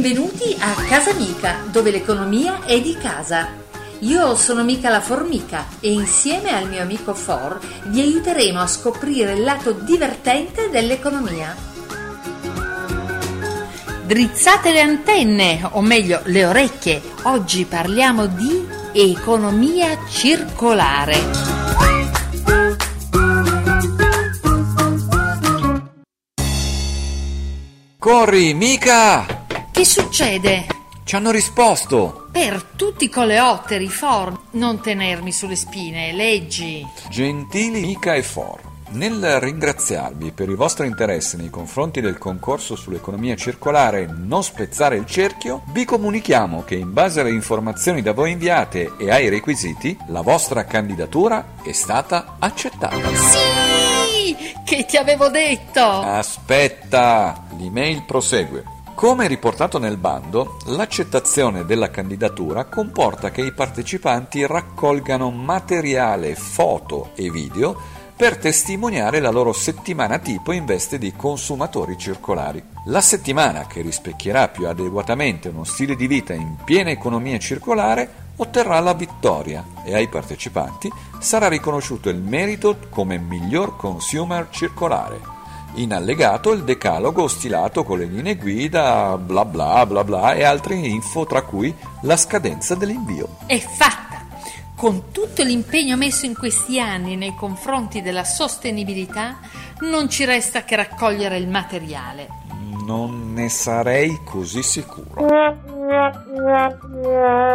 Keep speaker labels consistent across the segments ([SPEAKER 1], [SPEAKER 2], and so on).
[SPEAKER 1] Benvenuti a Casa Mica, dove l'economia è di casa. Io sono Mica la Formica e insieme al mio amico For vi aiuteremo a scoprire il lato divertente dell'economia. Drizzate le antenne, o meglio le orecchie. Oggi parliamo di economia circolare.
[SPEAKER 2] Corri, mica!
[SPEAKER 1] Che succede?
[SPEAKER 2] Ci hanno risposto!
[SPEAKER 1] Per tutti i coleotteri, For, non tenermi sulle spine, leggi.
[SPEAKER 2] Gentili Mica e For, nel ringraziarvi per il vostro interesse nei confronti del concorso sull'economia circolare Non spezzare il cerchio, vi comunichiamo che in base alle informazioni da voi inviate e ai requisiti, la vostra candidatura è stata accettata.
[SPEAKER 1] Sì! Che ti avevo detto!
[SPEAKER 2] Aspetta, l'email prosegue. Come riportato nel bando, l'accettazione della candidatura comporta che i partecipanti raccolgano materiale, foto e video per testimoniare la loro settimana tipo in veste di consumatori circolari. La settimana che rispecchierà più adeguatamente uno stile di vita in piena economia circolare otterrà la vittoria e ai partecipanti sarà riconosciuto il merito come miglior consumer circolare. In allegato il decalogo stilato con le linee guida, bla bla bla bla e altre info tra cui la scadenza dell'invio.
[SPEAKER 1] È fatta! Con tutto l'impegno messo in questi anni nei confronti della sostenibilità, non ci resta che raccogliere il materiale.
[SPEAKER 2] Non ne sarei così sicuro.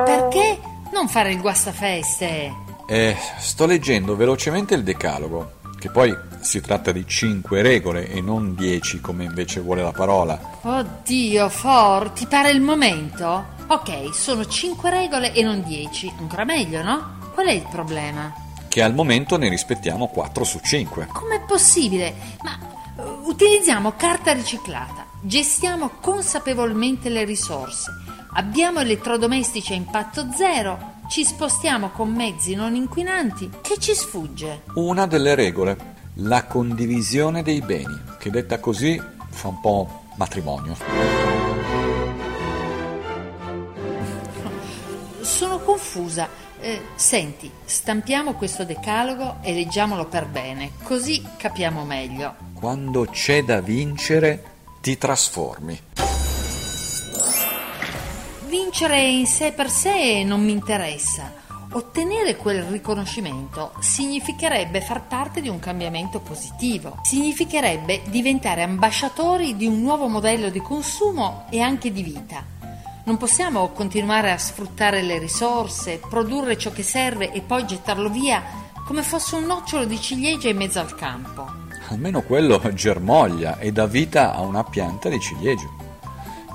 [SPEAKER 1] Perché non fare il guastafeste?
[SPEAKER 2] Eh, sto leggendo velocemente il decalogo, che poi si tratta di 5 regole e non 10 come invece vuole la parola.
[SPEAKER 1] Oddio, For, ti pare il momento? Ok, sono 5 regole e non 10. Ancora meglio, no? Qual è il problema?
[SPEAKER 2] Che al momento ne rispettiamo 4 su 5.
[SPEAKER 1] Com'è possibile? Ma uh, utilizziamo carta riciclata, gestiamo consapevolmente le risorse, abbiamo elettrodomestici a impatto zero, ci spostiamo con mezzi non inquinanti. Che ci sfugge?
[SPEAKER 2] Una delle regole, la condivisione dei beni, che detta così fa un po' matrimonio.
[SPEAKER 1] Sono confusa. Eh, senti, stampiamo questo decalogo e leggiamolo per bene, così capiamo meglio.
[SPEAKER 2] Quando c'è da vincere, ti trasformi.
[SPEAKER 1] Vincere in sé per sé non mi interessa. Ottenere quel riconoscimento significherebbe far parte di un cambiamento positivo, significherebbe diventare ambasciatori di un nuovo modello di consumo e anche di vita. Non possiamo continuare a sfruttare le risorse, produrre ciò che serve e poi gettarlo via come fosse un nocciolo di ciliegia in mezzo al campo.
[SPEAKER 2] Almeno quello germoglia e dà vita a una pianta di ciliegio.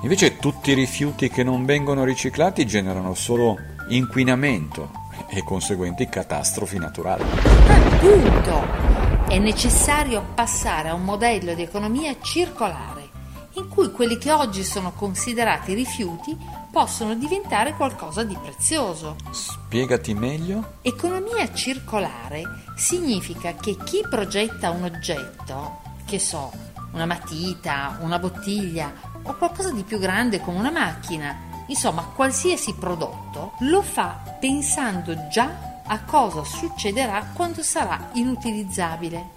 [SPEAKER 2] Invece tutti i rifiuti che non vengono riciclati generano solo inquinamento e conseguenti catastrofi naturali.
[SPEAKER 1] Appunto! È necessario passare a un modello di economia circolare in cui quelli che oggi sono considerati rifiuti possono diventare qualcosa di prezioso.
[SPEAKER 2] Spiegati meglio?
[SPEAKER 1] Economia circolare significa che chi progetta un oggetto, che so, una matita, una bottiglia o qualcosa di più grande come una macchina, insomma qualsiasi prodotto, lo fa pensando già a cosa succederà quando sarà inutilizzabile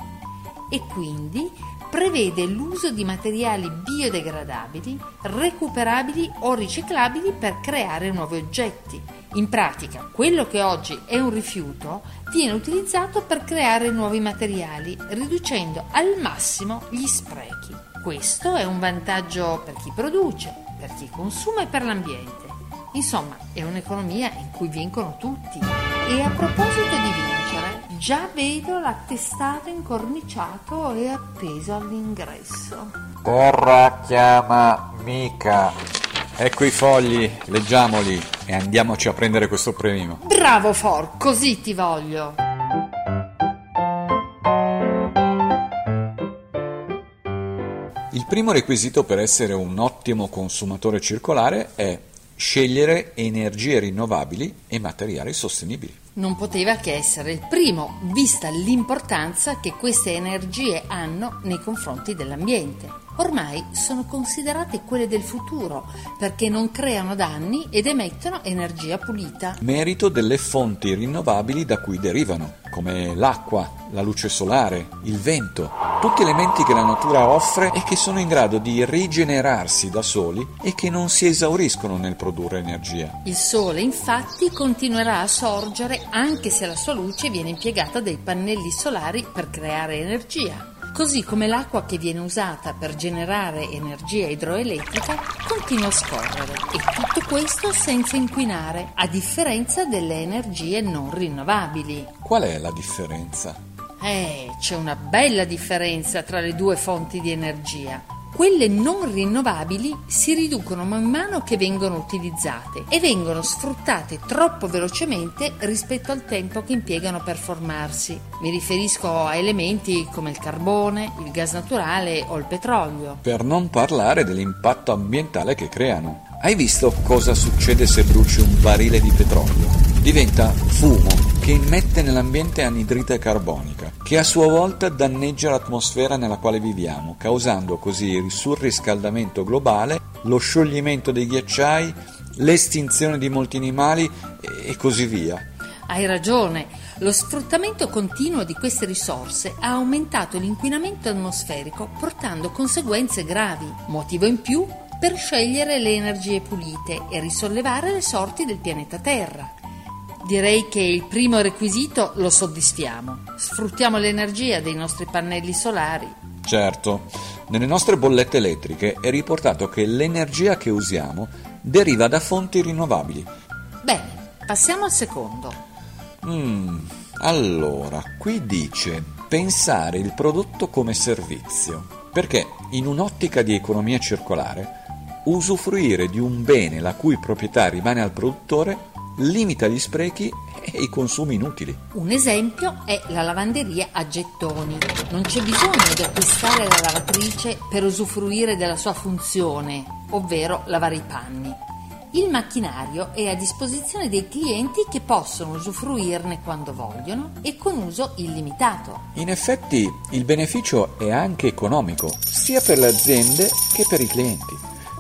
[SPEAKER 1] e quindi prevede l'uso di materiali biodegradabili, recuperabili o riciclabili per creare nuovi oggetti. In pratica, quello che oggi è un rifiuto viene utilizzato per creare nuovi materiali, riducendo al massimo gli sprechi. Questo è un vantaggio per chi produce, per chi consuma e per l'ambiente. Insomma, è un'economia in cui vincono tutti. E a proposito di vincere, già vedo l'attestato incorniciato e appeso all'ingresso.
[SPEAKER 2] Terra chiama mica. Ecco i fogli, leggiamoli e andiamoci a prendere questo premio.
[SPEAKER 1] Bravo For, così ti voglio.
[SPEAKER 2] Primo requisito per essere un ottimo consumatore circolare è scegliere energie rinnovabili e materiali sostenibili.
[SPEAKER 1] non poteva che essere il primo, vista l'importanza che queste energie hanno nei confronti dell'ambiente. Ormai sono considerate quelle del futuro perché non creano danni ed emettono energia pulita.
[SPEAKER 2] Merito delle fonti rinnovabili da cui derivano, come l'acqua, la luce solare, il vento, tutti elementi che la natura offre e che sono in grado di rigenerarsi da soli e che non si esauriscono nel produrre energia.
[SPEAKER 1] Il sole infatti continuerà a sorgere anche se la sua luce viene impiegata dai pannelli solari per creare energia così come l'acqua che viene usata per generare energia idroelettrica continua a scorrere e tutto questo senza inquinare, a differenza delle energie non rinnovabili.
[SPEAKER 2] Qual è la differenza?
[SPEAKER 1] Eh, c'è una bella differenza tra le due fonti di energia. Quelle non rinnovabili si riducono man mano che vengono utilizzate e vengono sfruttate troppo velocemente rispetto al tempo che impiegano per formarsi. Mi riferisco a elementi come il carbone, il gas naturale o il petrolio.
[SPEAKER 2] Per non parlare dell'impatto ambientale che creano. Hai visto cosa succede se bruci un barile di petrolio? Diventa fumo che immette nell'ambiente anidride carbonica, che a sua volta danneggia l'atmosfera nella quale viviamo, causando così il surriscaldamento globale, lo scioglimento dei ghiacciai, l'estinzione di molti animali e così via.
[SPEAKER 1] Hai ragione, lo sfruttamento continuo di queste risorse ha aumentato l'inquinamento atmosferico portando conseguenze gravi, motivo in più per scegliere le energie pulite e risollevare le sorti del pianeta Terra. Direi che il primo requisito lo soddisfiamo. Sfruttiamo l'energia dei nostri pannelli solari.
[SPEAKER 2] Certo, nelle nostre bollette elettriche è riportato che l'energia che usiamo deriva da fonti rinnovabili.
[SPEAKER 1] Bene, passiamo al secondo.
[SPEAKER 2] Mm, allora, qui dice pensare il prodotto come servizio, perché in un'ottica di economia circolare, usufruire di un bene la cui proprietà rimane al produttore limita gli sprechi e i consumi inutili.
[SPEAKER 1] Un esempio è la lavanderia a gettoni. Non c'è bisogno di acquistare la lavatrice per usufruire della sua funzione, ovvero lavare i panni. Il macchinario è a disposizione dei clienti che possono usufruirne quando vogliono e con uso illimitato.
[SPEAKER 2] In effetti il beneficio è anche economico, sia per le aziende che per i clienti,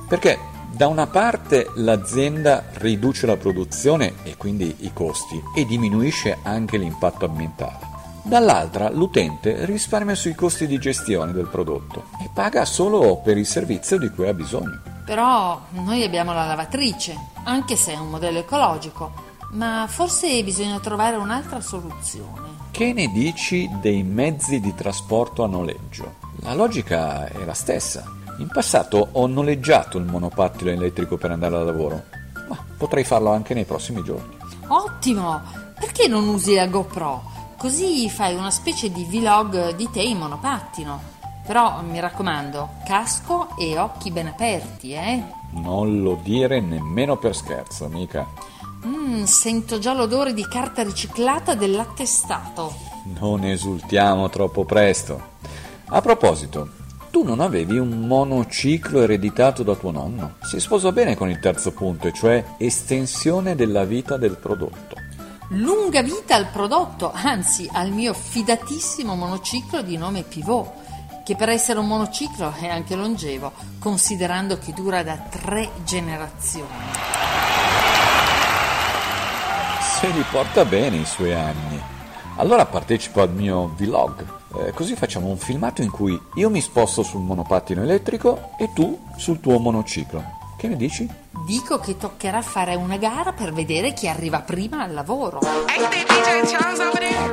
[SPEAKER 2] perché da una parte l'azienda riduce la produzione e quindi i costi e diminuisce anche l'impatto ambientale. Dall'altra l'utente risparmia sui costi di gestione del prodotto e paga solo per il servizio di cui ha bisogno.
[SPEAKER 1] Però noi abbiamo la lavatrice, anche se è un modello ecologico, ma forse bisogna trovare un'altra soluzione.
[SPEAKER 2] Che ne dici dei mezzi di trasporto a noleggio? La logica è la stessa. In passato ho noleggiato il monopattino elettrico per andare al lavoro, ma potrei farlo anche nei prossimi giorni.
[SPEAKER 1] Ottimo! Perché non usi la GoPro? Così fai una specie di vlog di te in monopattino. Però mi raccomando, casco e occhi ben aperti, eh?
[SPEAKER 2] Non lo dire nemmeno per scherzo, amica.
[SPEAKER 1] Mm, sento già l'odore di carta riciclata dell'attestato.
[SPEAKER 2] Non esultiamo troppo presto. A proposito, tu non avevi un monociclo ereditato da tuo nonno? Si sposa bene con il terzo punto, cioè estensione della vita del prodotto.
[SPEAKER 1] Lunga vita al prodotto, anzi al mio fidatissimo monociclo di nome Pivot, che per essere un monociclo è anche longevo, considerando che dura da tre generazioni.
[SPEAKER 2] Se li porta bene i suoi anni. Allora partecipo al mio vlog eh, così facciamo un filmato in cui io mi sposto sul monopattino elettrico e tu sul tuo monociclo. Che ne dici?
[SPEAKER 1] Dico che toccherà fare una gara per vedere chi arriva prima al lavoro.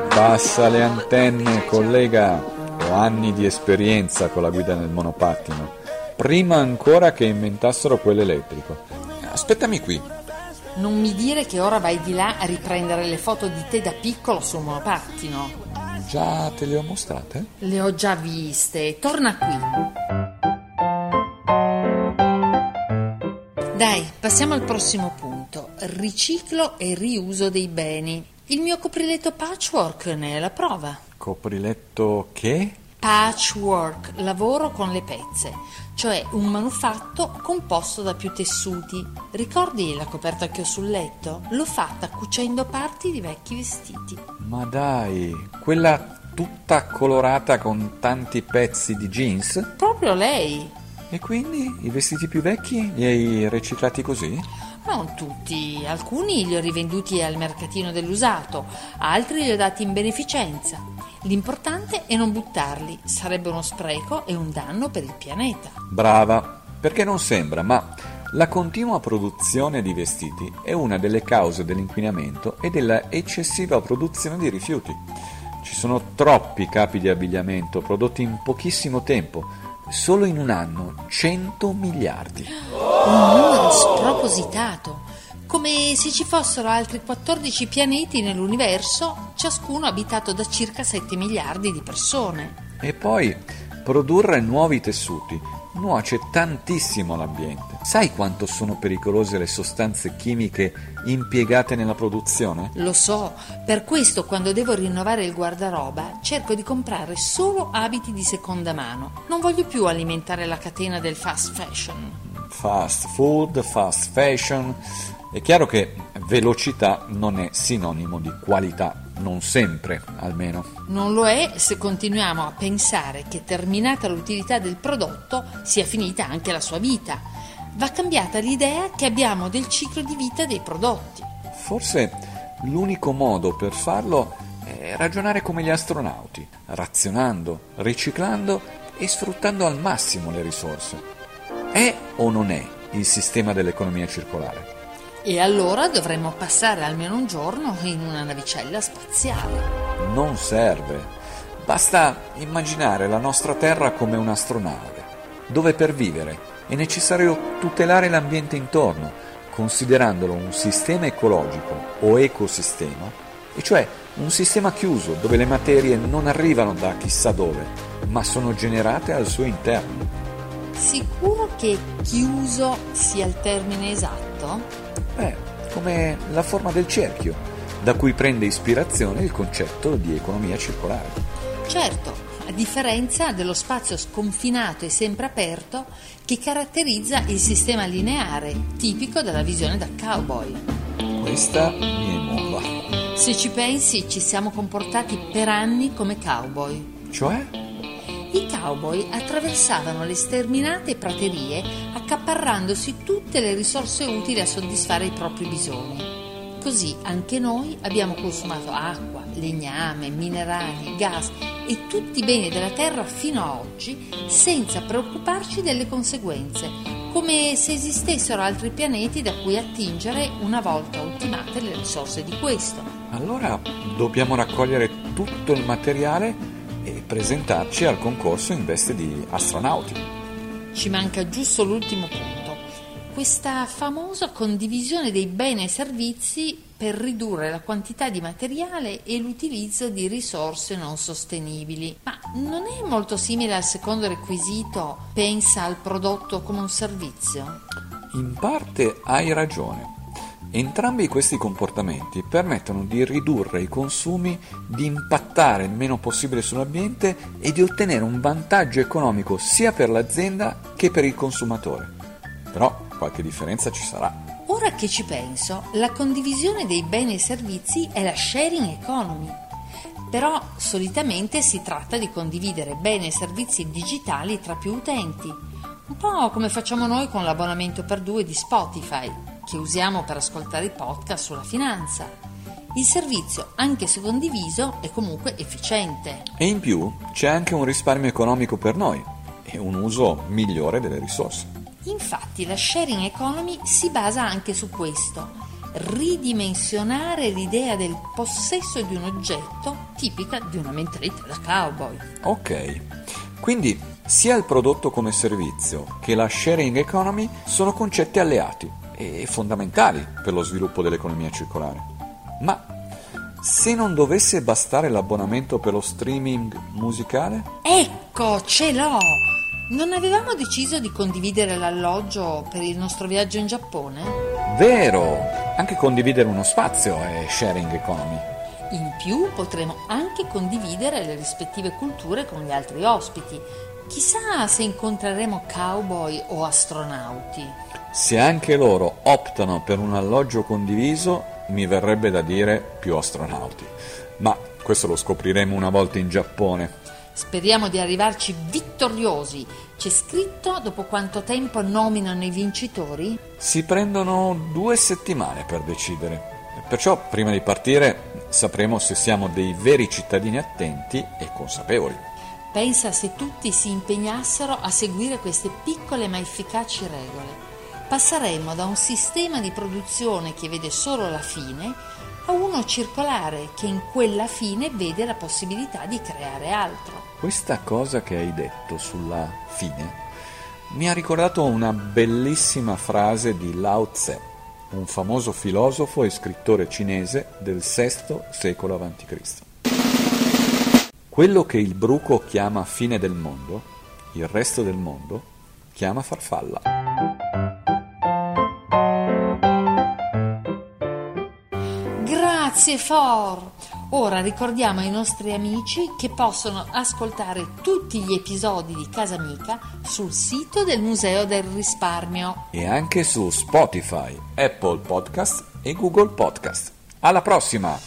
[SPEAKER 2] Abbassa le antenne, collega. Ho anni di esperienza con la guida nel monopattino. Prima ancora che inventassero quello elettrico. Aspettami qui.
[SPEAKER 1] Non mi dire che ora vai di là a riprendere le foto di te da piccolo sul monopattino.
[SPEAKER 2] Già te le ho mostrate?
[SPEAKER 1] Le ho già viste. Torna qui. Dai, passiamo al prossimo punto. Riciclo e riuso dei beni. Il mio copriletto patchwork ne è la prova.
[SPEAKER 2] Copriletto che?
[SPEAKER 1] Patchwork, lavoro con le pezze, cioè un manufatto composto da più tessuti. Ricordi la coperta che ho sul letto? L'ho fatta cucendo parti di vecchi vestiti.
[SPEAKER 2] Ma dai, quella tutta colorata con tanti pezzi di jeans?
[SPEAKER 1] Proprio lei.
[SPEAKER 2] E quindi i vestiti più vecchi li hai riciclati così?
[SPEAKER 1] Non tutti, alcuni li ho rivenduti al mercatino dell'usato, altri li ho dati in beneficenza. L'importante è non buttarli, sarebbe uno spreco e un danno per il pianeta.
[SPEAKER 2] Brava, perché non sembra, ma la continua produzione di vestiti è una delle cause dell'inquinamento e della eccessiva produzione di rifiuti. Ci sono troppi capi di abbigliamento prodotti in pochissimo tempo, solo in un anno 100 miliardi.
[SPEAKER 1] Un numero spropositato, come se ci fossero altri 14 pianeti nell'universo, ciascuno abitato da circa 7 miliardi di persone.
[SPEAKER 2] E poi produrre nuovi tessuti nuoce tantissimo all'ambiente. Sai quanto sono pericolose le sostanze chimiche impiegate nella produzione?
[SPEAKER 1] Lo so, per questo quando devo rinnovare il guardaroba cerco di comprare solo abiti di seconda mano. Non voglio più alimentare la catena del fast fashion.
[SPEAKER 2] Fast food, fast fashion. È chiaro che velocità non è sinonimo di qualità non sempre almeno.
[SPEAKER 1] Non lo è se continuiamo a pensare che terminata l'utilità del prodotto sia finita anche la sua vita. Va cambiata l'idea che abbiamo del ciclo di vita dei prodotti.
[SPEAKER 2] Forse l'unico modo per farlo è ragionare come gli astronauti, razionando, riciclando e sfruttando al massimo le risorse. È o non è il sistema dell'economia circolare?
[SPEAKER 1] E allora dovremmo passare almeno un giorno in una navicella spaziale.
[SPEAKER 2] Non serve. Basta immaginare la nostra Terra come un'astronave, dove per vivere è necessario tutelare l'ambiente intorno, considerandolo un sistema ecologico o ecosistema, e cioè un sistema chiuso dove le materie non arrivano da chissà dove, ma sono generate al suo interno.
[SPEAKER 1] Sicuro che chiuso sia il termine esatto?
[SPEAKER 2] Beh, come la forma del cerchio, da cui prende ispirazione il concetto di economia circolare.
[SPEAKER 1] Certo, a differenza dello spazio sconfinato e sempre aperto che caratterizza il sistema lineare, tipico della visione da cowboy.
[SPEAKER 2] Questa mi è nuova.
[SPEAKER 1] Se ci pensi, ci siamo comportati per anni come cowboy.
[SPEAKER 2] Cioè?
[SPEAKER 1] I cowboy attraversavano le sterminate praterie accaparrandosi tutte le risorse utili a soddisfare i propri bisogni. Così anche noi abbiamo consumato acqua, legname, minerali, gas e tutti i beni della terra fino a oggi senza preoccuparci delle conseguenze, come se esistessero altri pianeti da cui attingere una volta ultimate le risorse di questo.
[SPEAKER 2] Allora dobbiamo raccogliere tutto il materiale e presentarci al concorso in veste di astronauti.
[SPEAKER 1] Ci manca giusto l'ultimo punto. Questa famosa condivisione dei beni e servizi per ridurre la quantità di materiale e l'utilizzo di risorse non sostenibili. Ma non è molto simile al secondo requisito, pensa al prodotto come un servizio?
[SPEAKER 2] In parte hai ragione. Entrambi questi comportamenti permettono di ridurre i consumi, di impattare il meno possibile sull'ambiente e di ottenere un vantaggio economico sia per l'azienda che per il consumatore. Però qualche differenza ci sarà.
[SPEAKER 1] Ora che ci penso, la condivisione dei beni e servizi è la sharing economy. Però solitamente si tratta di condividere beni e servizi digitali tra più utenti, un po' come facciamo noi con l'abbonamento per due di Spotify che usiamo per ascoltare i podcast sulla finanza. Il servizio, anche se condiviso, è comunque efficiente.
[SPEAKER 2] E in più c'è anche un risparmio economico per noi e un uso migliore delle risorse.
[SPEAKER 1] Infatti la sharing economy si basa anche su questo, ridimensionare l'idea del possesso di un oggetto tipica di una mentalità da cowboy.
[SPEAKER 2] Ok, quindi sia il prodotto come servizio che la sharing economy sono concetti alleati e fondamentali per lo sviluppo dell'economia circolare. Ma se non dovesse bastare l'abbonamento per lo streaming musicale?
[SPEAKER 1] Ecco, ce l'ho! Non avevamo deciso di condividere l'alloggio per il nostro viaggio in Giappone?
[SPEAKER 2] Vero! Anche condividere uno spazio è sharing economy.
[SPEAKER 1] In più potremo anche condividere le rispettive culture con gli altri ospiti. Chissà se incontreremo cowboy o astronauti.
[SPEAKER 2] Se anche loro optano per un alloggio condiviso, mi verrebbe da dire più astronauti. Ma questo lo scopriremo una volta in Giappone.
[SPEAKER 1] Speriamo di arrivarci vittoriosi. C'è scritto dopo quanto tempo nominano i vincitori?
[SPEAKER 2] Si prendono due settimane per decidere. Perciò, prima di partire, sapremo se siamo dei veri cittadini attenti e consapevoli.
[SPEAKER 1] Pensa se tutti si impegnassero a seguire queste piccole ma efficaci regole. Passeremmo da un sistema di produzione che vede solo la fine a uno circolare che in quella fine vede la possibilità di creare altro.
[SPEAKER 2] Questa cosa che hai detto sulla fine mi ha ricordato una bellissima frase di Lao Tse, un famoso filosofo e scrittore cinese del VI secolo a.C. Quello che il bruco chiama fine del mondo, il resto del mondo chiama farfalla.
[SPEAKER 1] Grazie For! Ora ricordiamo ai nostri amici che possono ascoltare tutti gli episodi di Casa Amica sul sito del Museo del Risparmio
[SPEAKER 2] e anche su Spotify, Apple Podcast e Google Podcast. Alla prossima!